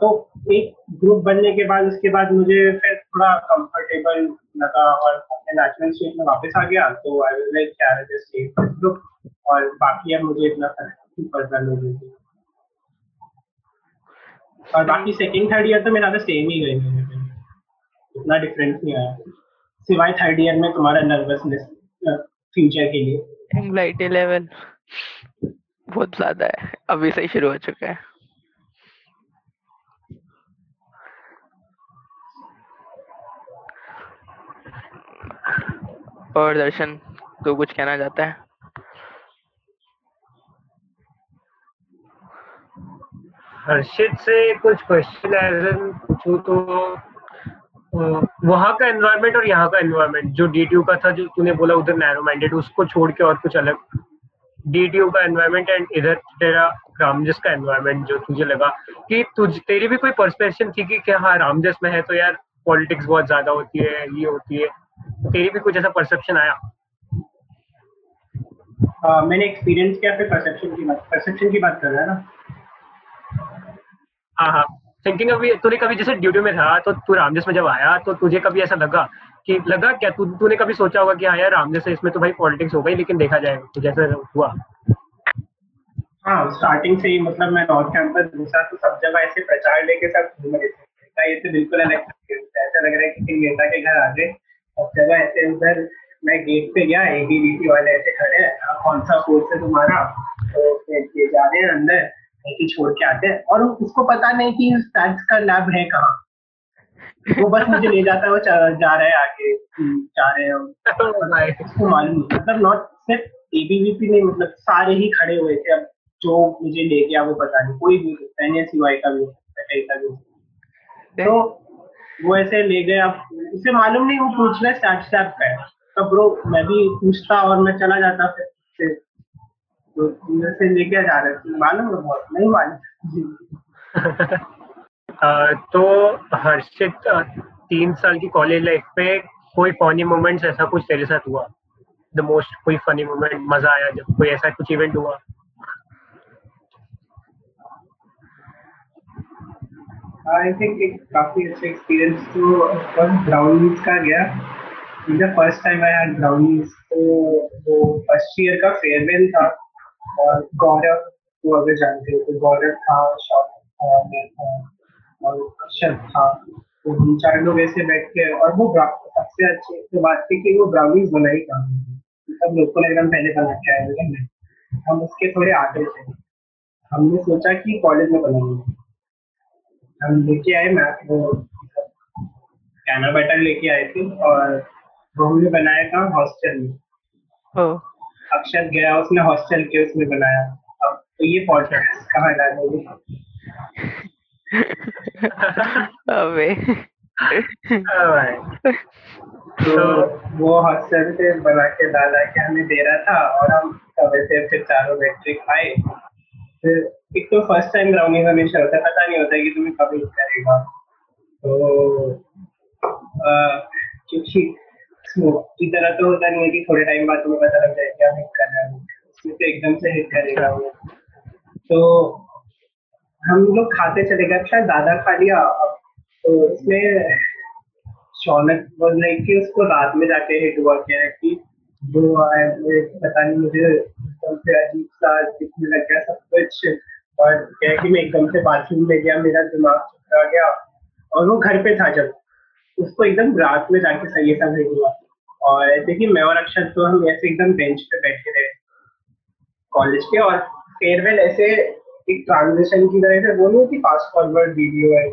तो एक ग्रुप बनने के बाद, उसके बाद मुझे फिर थोड़ा कंफर्टेबल लगा और अपने नेचुरल स्टेट में वापस आ गया। तो I was like this state group और बाकी अब मुझे इतना फ़र्क लोगों से और बाकी सेकंड थर्ड ईयर तो मेरा तो सेम ही गए इतना डिफरेंस नहीं आया। सिवाय थर्ड ईयर में तुम्हारा नर्वसनेस फ्यूचर के लिए। एंग्जाइटी लेवल बहुत ज़्यादा है। अभी से ही शुरू हो चुका है। और दर्शन तो कुछ कहना चाहता है? हर्षित से कुछ क्वेश्चन पूछूँ तो वहाँ का एनवायरनमेंट और यहाँ का एनवायरनमेंट जो डीटीयू का था जो तूने बोला उधर नैरो माइंडेड उसको छोड़ के और कुछ अलग। डीटीयू का एनवायरनमेंट एंड इधर तेरा रामजस का एनवायरनमेंट जो तुझे लगा कि तुझ तेरी भी कोई परसेप्शन थी कि क्या हाँ रामजस में है तो यार पॉलिटिक्स बहुत ज़्यादा होती है ये होती है। तेरी भी कुछ ऐसा परसेप्शन आया? आ, मैंने एक्सपीरियंस किया फिर परसेप्शन की बात परसेप्शन की बात कर रहा है ना? हाँ हाँ। थिंकिंग अभी तूने कभी जैसे ड्यूटी में था तो तू रामजस में जब आया तो तुझे कभी ऐसा लगा कि लगा क्या? तू तूने कभी सोचा होगा कि हाँ यार रामजस है इसमें तो भाई पॉलिटिक्स हो गई लेकिन देखा जाएगा कुछ ऐसा हुआ। हाँ स्टार्टिंग से ही मतलब मैं नॉर्थ कैंपस घुसा तो सब जगह ऐसे प्रचार लेके सब घूम रहे थे। ये तो बिल्कुल अलग ऐसा लग रहा है कि नेता के घर आ गए। सब जगह ऐसे उधर मैं गेट पे गया एबीवीपी वाले ऐसे खड़े हैं "हाँ, कौन सा कोर्स है तुम्हारा? तो ये जा रहे हैं अंदर। ऐसे छोड़ के आते हैं। और उसको पता नहीं कि स्टैट्स का लैब है कहाँ। वो बस मुझे ले जाता है वो जा रहा है आगे जा रहे हैं (laughs) उसको मालूम नहीं। मतलब नॉट सिर्फ़ एबीवीपी नहीं मतलब सारे ही खड़े हुए थे। अब जो मुझे ले गया वो पता नहीं। कोई भी एनएसयूआई का भी हो सकता है का भी हो सकता है। तो वो ऐसे ले गए। अब उसे मालूम नहीं वो पूछ रहा है स्टैट स्टैप का है तो ब्रो मैं भी पूछता और मैं चला जाता फिर तो मेरे से लेके जा रहे थे मालूम है बहुत? नहीं मालूम। (laughs) तो हर्षित तीन साल की कॉलेज लाइफ में कोई फनी मोमेंट्स ऐसा कुछ तेरे साथ हुआ? द मोस्ट कोई फनी मोमेंट मज़ा आया जब कोई ऐसा कुछ इवेंट हुआ? आई थिंक एक काफ़ी अच्छा एक्सपीरियंस तो बस ब्राउनीज का गया। The first time I had brownies तो वो फ़र्स्ट ईयर का फेयरवेल था। और गौरव को अगर जानते हो तो गौरव था और अक्षर था। तो हम चार लोग ऐसे बैठ के, और वो सबसे अच्छी तो बात थी कि वो ब्राउनीज बनाई था। सब लोग को एकदम पहले बना के आए हुए हम उसके थोड़े आगे थे। हमने सोचा कि कॉलेज में बनाएँगे हम लेके आए मैं वो कैमरा बटन लेके आए थे, और वो हमने बनाया था हॉस्टल में। अक्षर गया उसने हॉस्टल के उसमें बनाया। अब तो ये पॉडकास्ट कहाँ डालेंगे अबे। तो वो हॉस्टल से बना के के हमें दे रहा था और हम सब ऐसे फिर चारों बैटरी खाए फिर एक तो फ़र्स्ट टाइम ब्राउनीज हमेशा होता है पता नहीं होता है कि तुम्हें कब करेगा। तो क्योंकि तरह तो होता नहीं है कि थोड़े टाइम बाद तुम्हें पता लग जाए क्या हिट कर रहा है तो एकदम से हिट करेगा वो। तो हम लोग खाते चले गए। शायद दादा खा लिया। तो उसमें शौनक वाज लाइक कि उसको रात में जाके हिट हुआ क्या है कि वो आए पता नहीं मुझे एकदम से अजीब सा दिखने लग गया सब कुछ। और क्या कि मैं एकदम से बाथरूम में गया, मेरा दिमाग चुकरा गया। और वो घर पे था जब। उसको एकदम रात में जाके सही सब हिट हुआ। और ऐसे कि मैं और अक्षर तो हम ऐसे एकदम बेंच पे बैठे रहे। कॉलेज के और फेयरवेल ऐसे एक ट्रांजिशन की तरह से नहीं होती फास्ट फॉरवर्ड वीडियो है।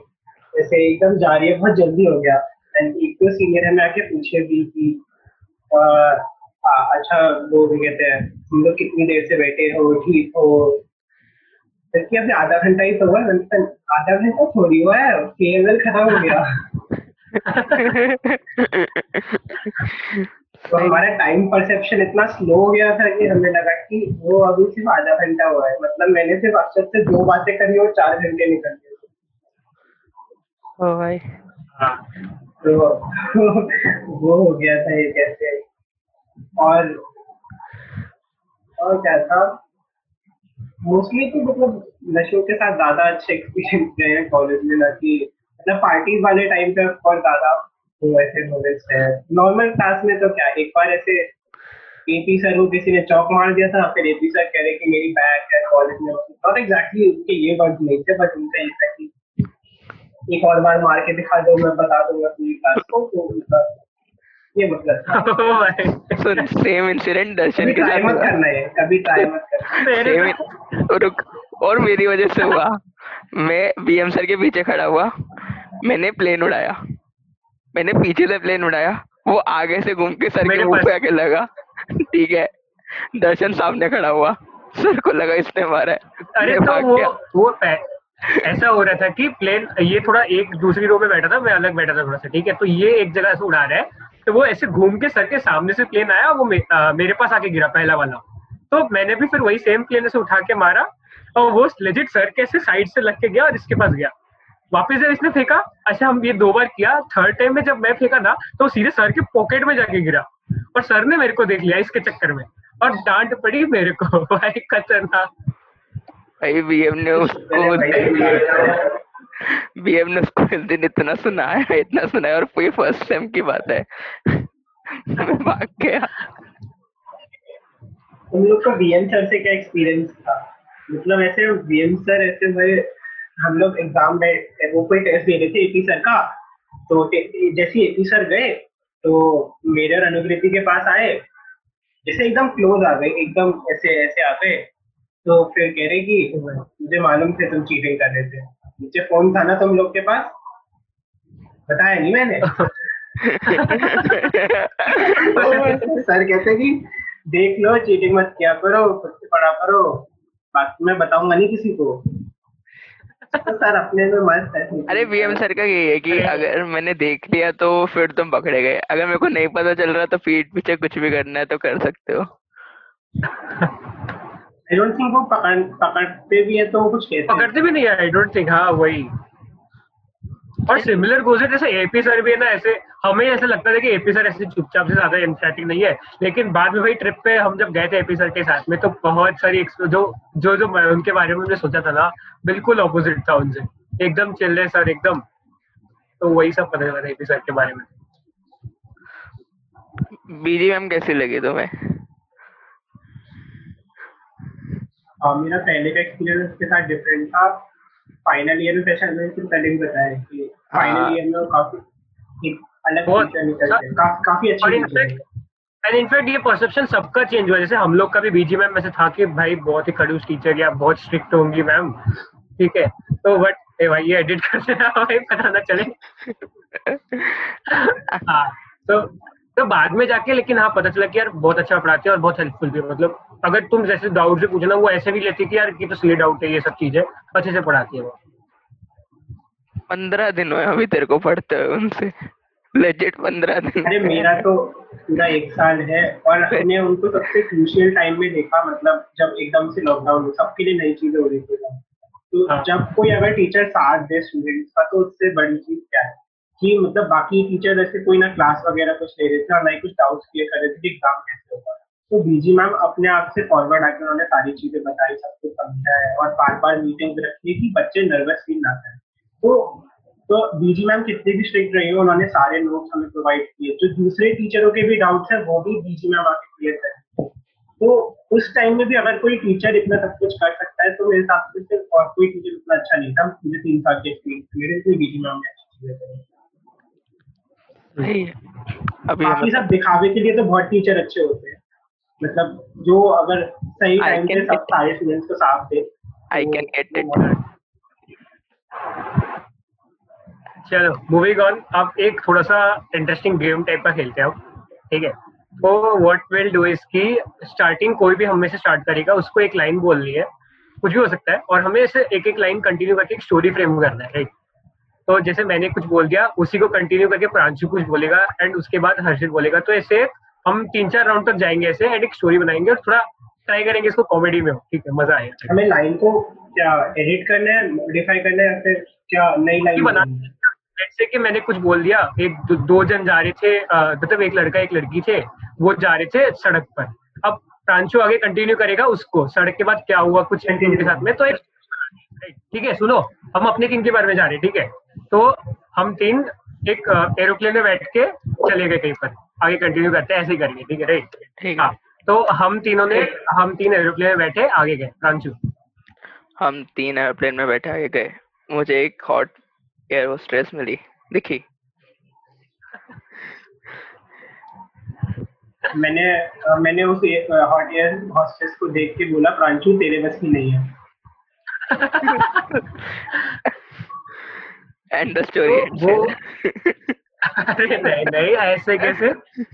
ऐसे एकदम जा रही है, बहुत जल्दी हो गया। एंड एक तो सीनियर हमें आके पूछे भी कि अच्छा वो भी कहते हैं, तुम लोग कितनी देर से बैठे हो, ठीक हो? जबकि अभी आधा घंटा ही तो हुआ है आधा घंटा थोड़ी हुआ है फेयरवेल खत्म हो गया। तो हमारा टाइम परसेप्शन इतना स्लो हो गया था कि हमें लगा कि वो अभी सिर्फ़ आधा घंटा हुआ है। मतलब मैंने सिर्फ़ अक्षर से दो बातें करी और चार घंटे निकल गए। भाई। हाँ तो वो हो गया था ये कैसे और और क्या था? मोस्टली तो मतलब नशों के साथ ज़्यादा अच्छे एक्सपीरियंस गए हैं कॉलेज में ना कि मतलब पार्टीज़ वाले टाइम पे और ज़्यादा तो ऐसे मोमेंट्स है। नॉर्मल क्लास में तो क्या एक बार ऐसे एपी सर को किसी ने चौक मार दिया था फिर एपी सर कह रहे कि मेरी बैग है कॉलेज में। नॉट एग्जैक्टली उनके ये वर्ड नहीं थे बट उनका ऐसा कि एक और बार मार के दिखा दो मैं बता दूँगा पूरी क्लास को तो उनका ये मतलब था। सुन सेम इंसिडेंट दर्शन कभी के साथ मत करना है कभी ट्राई मत करना। रुक और मेरी वजह से हुआ। मैं बीएम सर के पीछे खड़ा हुआ। मैंने प्लेन उड़ाया। मैंने पीछे से प्लेन उड़ाया। वो आगे से घूम के सर के मुँह पे आके लगा। ठीक है। दर्शन सामने खड़ा हुआ। सर को लगा इसने मारा है। अरे तो वो वो ऐसा हो रहा था कि प्लेन ये थोड़ा एक दूसरी रो में बैठा था मैं अलग बैठा था थोड़ा सा ठीक है? तो ये एक जगह से उड़ा रहा है। तो वो ऐसे घूम के सर के सामने से प्लेन आया वो मे, आ, मेरे पास आके गिरा पहला वाला। तो मैंने भी फिर वही सेम प्लेन से उठा के मारा। और वो लेजिट सर के ऐसे साइड से लग के गया और इसके पास गया। वापस जब इसने फेंका अच्छा हम ये दो बार किया थर्ड टाइम में जब मैं फेंका ना तो सीधे सर के पॉकेट में जाके गिरा। और सर ने मेरे को देख लिया इसके चक्कर में। और डांट पड़ी मेरे को (laughs) भाई खतरनाक। भाई बीएम ने उसको बीएम ने उसको उस दिन इतना सुनाया इतना सुनाया और ये फ़र्स्ट सेम की बात है। मैं भाग गया। तुम लोग का वीएम सर से क्या एक्सपीरियंस था? मतलब ऐसे वीएम सर ऐसे भाई हम लोग एग्ज़ाम में वो कोई टेस्ट दे रहे थे एपी सर का तो जैसे एपी सर गए तो मेरे और अनुकृति के पास आए जैसे एकदम क्लोज आ गए एकदम ऐसे ऐसे आ गए तो फिर कह रहे कि मुझे मालूम थे तुम चीटिंग कर रहे थे। मुझे फ़ोन था ना तुम लोग के पास? बताया नहीं मैंने। (laughs) (laughs) सर कहते कि देख लो चीटिंग मत किया करो खुद से पढ़ा करो। बाकी मैं बताऊँगा नहीं किसी को। तो सर अपने में मस्त है। अरे बीएम सर का यही है कि अगर मैंने देख लिया तो फिर तुम पकड़े गए। अगर मेरे को नहीं पता चल रहा तो पीठ पीछे कुछ भी करना है तो कर सकते हो। आई डोंट थिंक वो पकड़ पकड़ते भी है तो वो कुछ कहते पकड़ते भी नहीं है आई डोंट थिंक हाँ वही। और सिमिलर गोजेट जैसे एपी सर भी है ना ऐसे हमें ऐसे लगता था कि एपी सर ऐसे चुपचाप से ज़्यादा एम्फेटिक नहीं है लेकिन बाद में भाई ट्रिप पे हम जब गए थे एपी सर के साथ में तो बहुत सारी जो जो जो उनके बारे में हमने सोचा था ना बिल्कुल ऑपोजिट था उनसे। एकदम चिल रहे सर एकदम। तो वही सब पता चला था एपी सर के बारे में। बीजी मैम कैसी लगी तुम्हें? और मेरा पहले का एक्सपीरियंस उसके साथ डिफरेंट था। फाइनल ईयर में फ्रेशर मैंने सिर्फ़ पहले भी बताया कि हाँ। फाइनल ईयर में काफ़ी एक अलग टीचर निकलते हैं। का, काफ़ी अच्छी और है। एंड इनफैक्ट ये परसेप्शन सबका चेंज हुआ जैसे हम लोग का भी बीजी मैम में से था कि भाई बहुत ही खड़ूस टीचर या बहुत स्ट्रिक्ट होंगी मैम ठीक है? तो बट ए भाई ये एडिट कर देना भाई पता ना चले। (laughs) हाँ तो तो बाद में जाके लेकिन हाँ पता चला कि यार बहुत अच्छा पढ़ाते हैं और बहुत हेल्पफुल भी मतलब अगर तुम जैसे डाउट से पूछना वो ऐसे भी लेती कि यार ये तो सिली डाउट है ये सब चीज़ें अच्छे से पढ़ाती है वो। पंद्रह दिन हुए अभी तेरे को पढ़ते हुए उनसे। लेजिट पंद्रह दिन। अरे मेरा तो पूरा एक साल है और हमने उनको सबसे क्रूशियल टाइम में देखा मतलब जब एकदम से लॉकडाउन सबके लिए नई चीज़ें हो रही थी। तो हाँ। जब कोई अगर टीचर साथ दे स्टूडेंट्स का तो उससे बड़ी चीज़ क्या है? कि मतलब बाकी टीचर ऐसे कोई ना क्लास वगैरह कुछ ले रहे थे और ना ही कुछ डाउट्स क्लियर कर रहे थे कि एग्ज़ाम कैसे होगा तो बीजी मैम अपने आप से फॉरवर्ड आके उन्होंने सारी चीज़ें बताई, सब कुछ समझाया और बार बार मीटिंग रखी कि बच्चे नर्वस फील ना करें। तो तो बीजी मैम कितने भी स्ट्रिक्ट रही हो, उन्होंने सारे नोट्स हमें प्रोवाइड किए। जो दूसरे टीचरों के भी डाउट्स हैं, वो भी बीजी मैम आके क्लियर करें। तो उस टाइम में भी अगर कोई टीचर इतना सब कुछ कर सकता है तो मेरे हिसाब से सिर्फ़ और कोई टीचर उतना अच्छा नहीं था। मुझे तीन साल के एक्सपीरियंस बीजी मैम ने अच्छी चीज़ें करी। सही है। अभी बाकी सब दिखावे के लिए तो बहुत टीचर अच्छे होते हैं। मतलब जो अगर सही टाइम पे सब सारे स्टूडेंट्स को साथ दे I can get वो it. बहुत- चलो मूविंग ऑन अब एक थोड़ा सा इंटरेस्टिंग गेम टाइप का खेलते हैं अब ठीक है? तो व्हाट विल डू इज़ की स्टार्टिंग कोई भी हमें से स्टार्ट करेगा उसको एक लाइन बोलनी है। कुछ भी हो सकता है और हमें इसे एक एक लाइन कंटिन्यू करके एक स्टोरी फ्रेम करना है राइट तो जैसे मैंने कुछ बोल दिया उसी को कंटिन्यू करके प्रांशु कुछ बोलेगा एंड उसके बाद हर्षित बोलेगा। तो ऐसे हम तीन चार राउंड तक जाएँगे ऐसे एंड एक स्टोरी बनाएँगे और थोड़ा ट्राई करेंगे इसको कॉमेडी में। ठीक है मज़ा आएगा। हमें लाइन को क्या एडिट करना है मॉडिफाई करना है या फिर क्या नई लाइन बना जैसे कि मैंने कुछ बोल दिया एक दो, दो जन जा रहे थे मतलब एक लड़का एक लड़की थे वो जा रहे थे सड़क पर। अब प्रांशु आगे कंटिन्यू करेगा उसको सड़क के बाद क्या हुआ कुछ उनके साथ में तो एक ठीक है सुनो हम अपने किंग के बारे में जा रहे हैं ठीक है? तो हम तीन एक एरोप्लेन में बैठ के चले गए कहीं पर। आगे कंटिन्यू करते हैं ऐसे ही करेंगे ठीक है राइट ठीक हाँ। है तो हम तीनों ने हम तीन एरोप्लेन में बैठे आगे गए प्रांशु हम तीन एयरप्लेन में बैठे आगे गए। मुझे एक हॉट एयर होस्ट्रेस मिली। दिखी? मैंने मैंने उस हॉट एयर हॉस्टेस को देख के बोला प्रांशु तेरे बस की नहीं है। (laughs) एंड द स्टोरी वो- अरे नहीं नहीं ऐसे कैसे?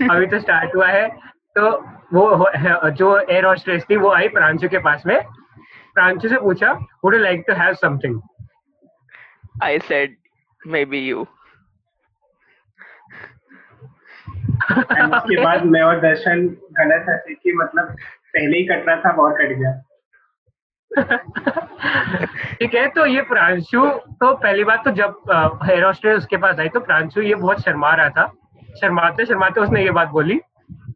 अभी तो स्टार्ट हुआ है। तो वो जो एयर हॉस्टेस थी वो आई प्रांशु के पास में। प्रांशु से पूछा would you like to have something I said maybe you उसके बाद मैं और दर्शन गलत हंसे कि मतलब पहले ही कट रहा था और कट गया। (laughs) ठीक है तो ये प्रांशु तो पहली बात तो जब हेयर हॉस्टेस उसके पास आई तो प्रांशु ये बहुत शर्मा रहा था। शर्माते शर्माते उसने ये बात बोली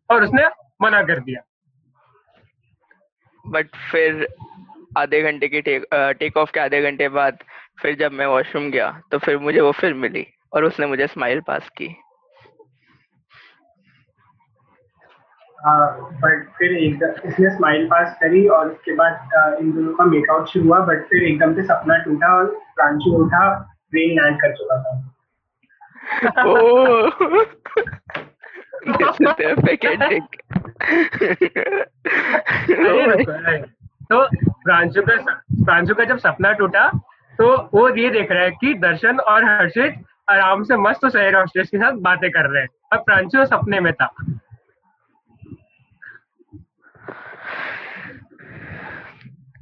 और उसने मना कर दिया। बट फिर आधे घंटे की टेक टेक ऑफ़ के आधे घंटे बाद फिर जब मैं वॉशरूम गया तो फिर मुझे वो फिर मिली और उसने मुझे स्माइल पास की हाँ बट फिर एकदम इसने स्माइल पास करी और उसके बाद इन दोनों का मेकआउट शुरू हुआ बट फिर एकदम से सपना टूटा और प्रांशु उठा ट्रेन लैंड कर चुका था। (laughs) oh this is the (laughs) अरे रुको, अरे। तो प्रांशु का प्रांशु का जब सपना टूटा तो वो ये देख रहा है कि दर्शन और हर्षित आराम से मस्त एयर हॉस्टेस के साथ बातें कर रहे हैं। और प्रांशु सपने में था।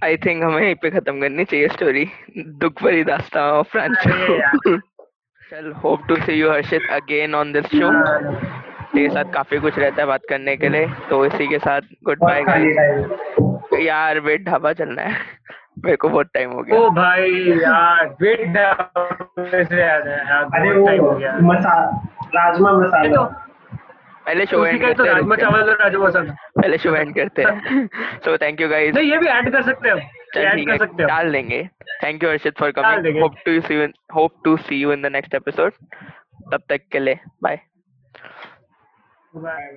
आई थिंक हमें यहीं पे खत्म करनी चाहिए स्टोरी दुख भरी दास्तां ऑफ़ अरे फ्रांचो चल hope to see you Harshit again on this show तेरे साथ काफ़ी कुछ रहता है बात करने के लिए तो इसी के साथ गुड बाय गाइस यार वेट ढाबा चलना है। मेरे को बहुत टाइम हो गया। ओ भाई यार वेट ढाबा से याद है अरे बहुत टाइम हो वो गया। मसा राजमा मसाला। पहले शो एंड ही तो करते हैं राजमा चावल और राजमा मसाला। पहले शो एंड करते हैं। सो थैंक यू गाइस नहीं ये भी ऐड कर सकते हैं ठीक कर सकते हो। डाल देंगे। Thank you Arshit for coming hope to see you hope to see you in the next episode तब तक के लिए बाय बाय